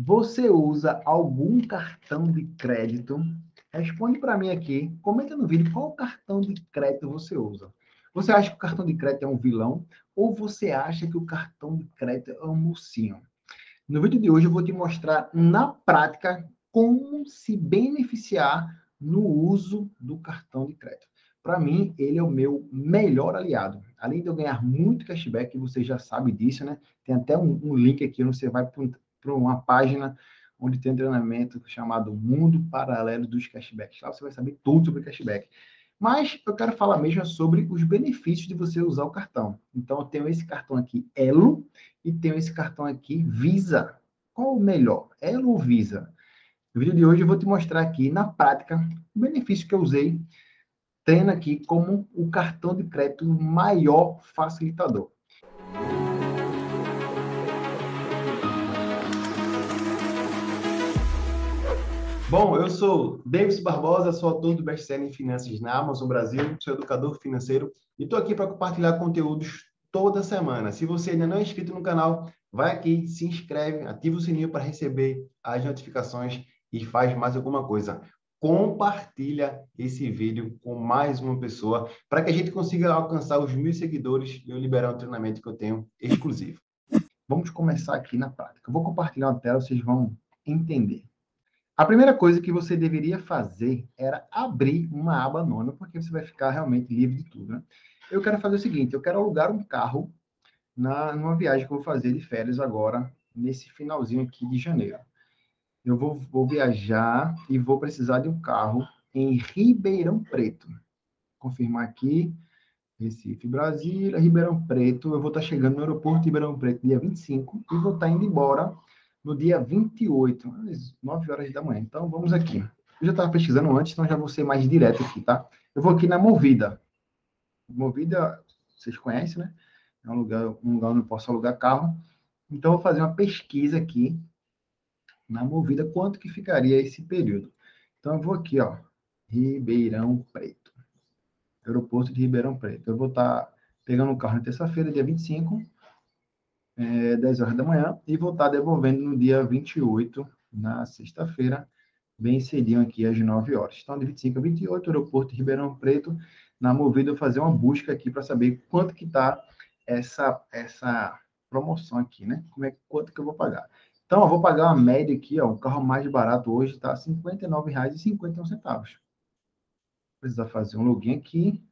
Você usa algum cartão de crédito? Responde para mim aqui, comenta no vídeo qual cartão de crédito você usa. Você acha que o cartão de crédito é um vilão ou você acha que o cartão de crédito é um mocinho? No vídeo de hoje eu vou te mostrar na prática como se beneficiar no uso do cartão de crédito. Para mim, ele é o meu melhor aliado. Além de eu ganhar muito cashback, você já sabe disso, né? Tem até um, um link aqui onde você vai para uma página onde tem um treinamento chamado Mundo Paralelo dos Cashbacks. Lá você vai saber tudo sobre cashback. Mas eu quero falar mesmo sobre os benefícios de você usar o cartão. Então, eu tenho esse cartão aqui, Elo, e tenho esse cartão aqui, Visa. Qual o melhor, Elo ou Visa? No vídeo de hoje eu vou te mostrar aqui, na prática, o benefício que eu usei, tendo aqui como o cartão de crédito maior facilitador. Bom, eu sou Davis Barbosa, sou autor do best-seller em finanças na Amazon Brasil, sou educador financeiro e estou aqui para compartilhar conteúdos toda semana. Se você ainda não é inscrito no canal, vai aqui, se inscreve, ativa o sininho para receber as notificações e faz mais alguma coisa. Compartilha esse vídeo com mais uma pessoa para que a gente consiga alcançar os mil seguidores e eu liberar um treinamento que eu tenho exclusivo. Vamos começar aqui na prática. Eu vou compartilhar uma tela, vocês vão entender. A primeira coisa que você deveria fazer era abrir uma aba nona, porque você vai ficar realmente livre de tudo, né? Eu quero fazer o seguinte, eu quero alugar um carro na numa viagem que eu vou fazer de férias agora, nesse finalzinho aqui de janeiro. Eu vou, vou viajar e vou precisar de um carro em Ribeirão Preto. Confirmar aqui, Recife, Brasília, Ribeirão Preto. Eu vou estar chegando no aeroporto de Ribeirão Preto dia 25 e vou estar indo embora no dia 28, às 9 horas da manhã. Então, vamos aqui. Eu já estava pesquisando antes, então já vou ser mais direto aqui, tá? Eu vou aqui na Movida. Movida, vocês conhecem, né? É um lugar, um lugar onde eu posso alugar carro. Então, vou fazer uma pesquisa aqui na Movida, quanto que ficaria esse período. Então, eu vou aqui, ó, Ribeirão Preto. Aeroporto de Ribeirão Preto. Eu vou estar tá pegando o carro na terça-feira, dia 25, é, 10 horas da manhã, e vou estar devolvendo no dia 28, na sexta-feira, bem cedinho aqui, às 9 horas. Então, de 25 a 28, aeroporto Ribeirão Preto, na Movida, fazer uma busca aqui para saber quanto que está essa, essa promoção aqui, né? Como é, quanto que eu vou pagar. Então, eu vou pagar uma média aqui, ó, o carro mais barato hoje está R$ 59,51. Precisa fazer um login aqui.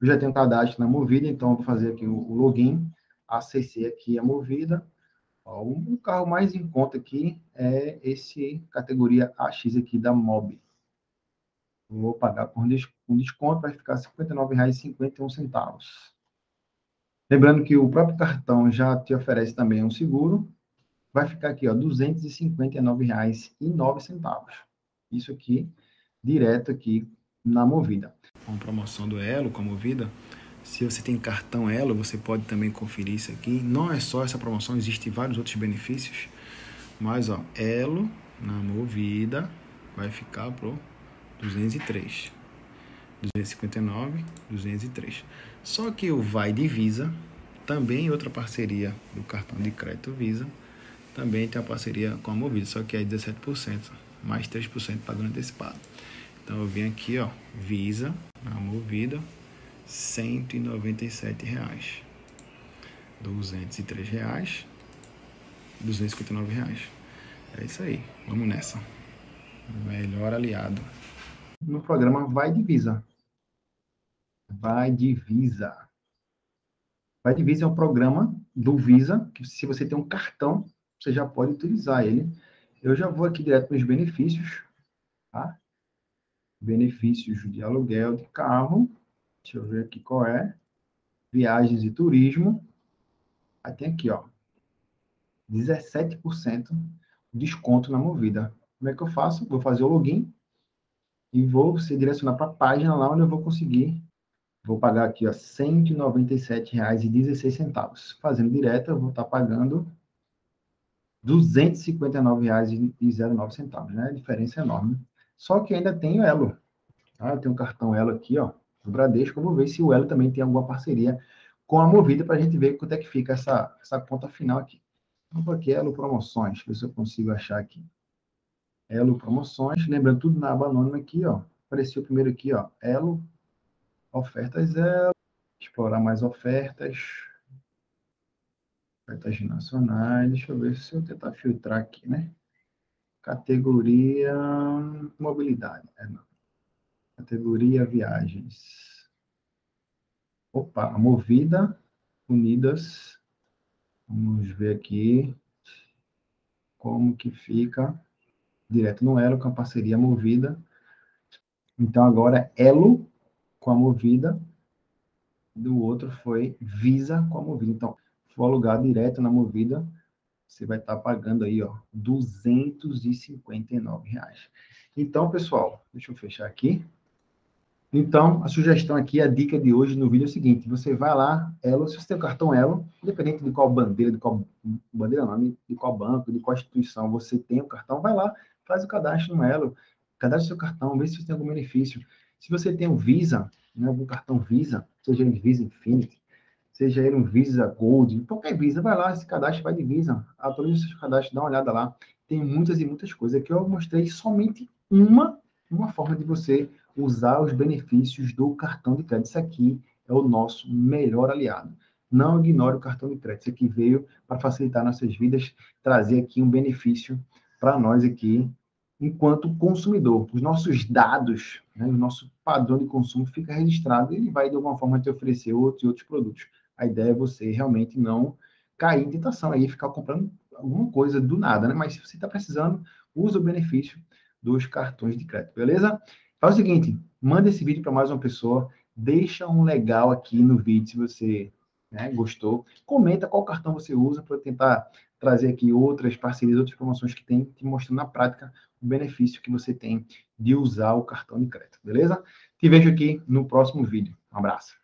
Eu já tenho cadastro na Movida, então vou fazer aqui o login acessei aqui a movida. Ó, o carro mais em conta aqui é esse categoria AX aqui da MOB. Vou pagar por um desconto, vai ficar R$ 59,51. Lembrando que o próprio cartão já te oferece também um seguro. Vai ficar aqui, ó, R$ 259,09. Isso aqui, direto aqui na Movida. Com promoção do Elo com a Movida, se você tem cartão Elo, você pode também conferir isso aqui. Não é só essa promoção, existem vários outros benefícios. Mas, ó, Elo na movida vai ficar pro 203. 259, 203. Só que o Vai de Visa, também outra parceria do cartão de crédito Visa, também tem a parceria com a Movida, só que é 17%, mais 3% pagando antecipado. Então eu vim aqui, ó, Visa, na Movida, 197 reais. 203 reais. 259 reais. É isso aí. Vamos nessa. Melhor aliado. No programa Vai Divisa. Vai Divisa. Vai Divisa é um programa do Visa, que se você tem um cartão, você já pode utilizar ele. Eu já vou aqui direto para os benefícios, tá? Benefícios de aluguel de carro. Deixa eu ver aqui qual é. Viagens e turismo. Aí tem aqui, ó. 17% desconto na movida. Como é que eu faço? Vou fazer o login e vou se direcionar para a página lá onde eu vou conseguir. Vou pagar aqui, ó, R$ 197,16. Fazendo direto, eu vou estar pagando R$ 259,09, né? A diferença é enorme. Só que ainda tenho Elo. Tá? Eu tenho um cartão Elo aqui, ó do Bradesco. Eu vou ver se o Elo também tem alguma parceria com a Movida para a gente ver quanto é que fica essa, essa conta final aqui. Vamos aqui, Elo Promoções, ver se eu consigo achar aqui. Elo Promoções, lembrando tudo na aba anônima aqui, ó. Apareceu primeiro aqui, ó, Elo, ofertas Elo, explorar mais ofertas, ofertas nacionais, deixa eu ver se eu tentar filtrar aqui, né? Categoria mobilidade, é, não. Categoria viagens. Opa, movida, unidas. Vamos ver aqui como que fica direto no Elo com a parceria movida. Então, agora Elo com a movida, do outro foi Visa com a movida. Então, for alugar direto na movida, você vai estar pagando aí, ó, 259 reais. Então, pessoal, deixa eu fechar aqui. Então, a sugestão aqui, a dica de hoje no vídeo é o seguinte: você vai lá, Elo, se você tem o cartão Elo, independente de qual bandeira, de qual bandeira não, de qual banco, de qual instituição você tem o cartão, vai lá, faz o cadastro no Elo, cadastre seu cartão, vê se você tem algum benefício. Se você tem um Visa, né, algum cartão Visa, seja ele Visa Infinity, seja ele um Visa Gold, qualquer Visa, vai lá, se cadastre, vai de Visa, atualize o seu cadastro, dá uma olhada lá. Tem muitas e muitas coisas que eu mostrei somente uma, uma forma de você usar os benefícios do cartão de crédito. Isso aqui é o nosso melhor aliado. Não ignore o cartão de crédito. Isso aqui veio para facilitar nossas vidas, trazer aqui um benefício para nós aqui, enquanto consumidor. Os nossos dados, né, o nosso padrão de consumo fica registrado e ele vai, de alguma forma, te oferecer outros e outros produtos. A ideia é você realmente não cair em tentação aí, ficar comprando alguma coisa do nada, né? Mas se você está precisando, usa o benefício dos cartões de crédito, beleza? Faz o seguinte, manda esse vídeo para mais uma pessoa, deixa um legal aqui no vídeo se você né, gostou. Comenta qual cartão você usa para tentar trazer aqui outras parcerias, outras promoções que tem, te mostrando na prática o benefício que você tem de usar o cartão de crédito, beleza? Te vejo aqui no próximo vídeo. Um abraço.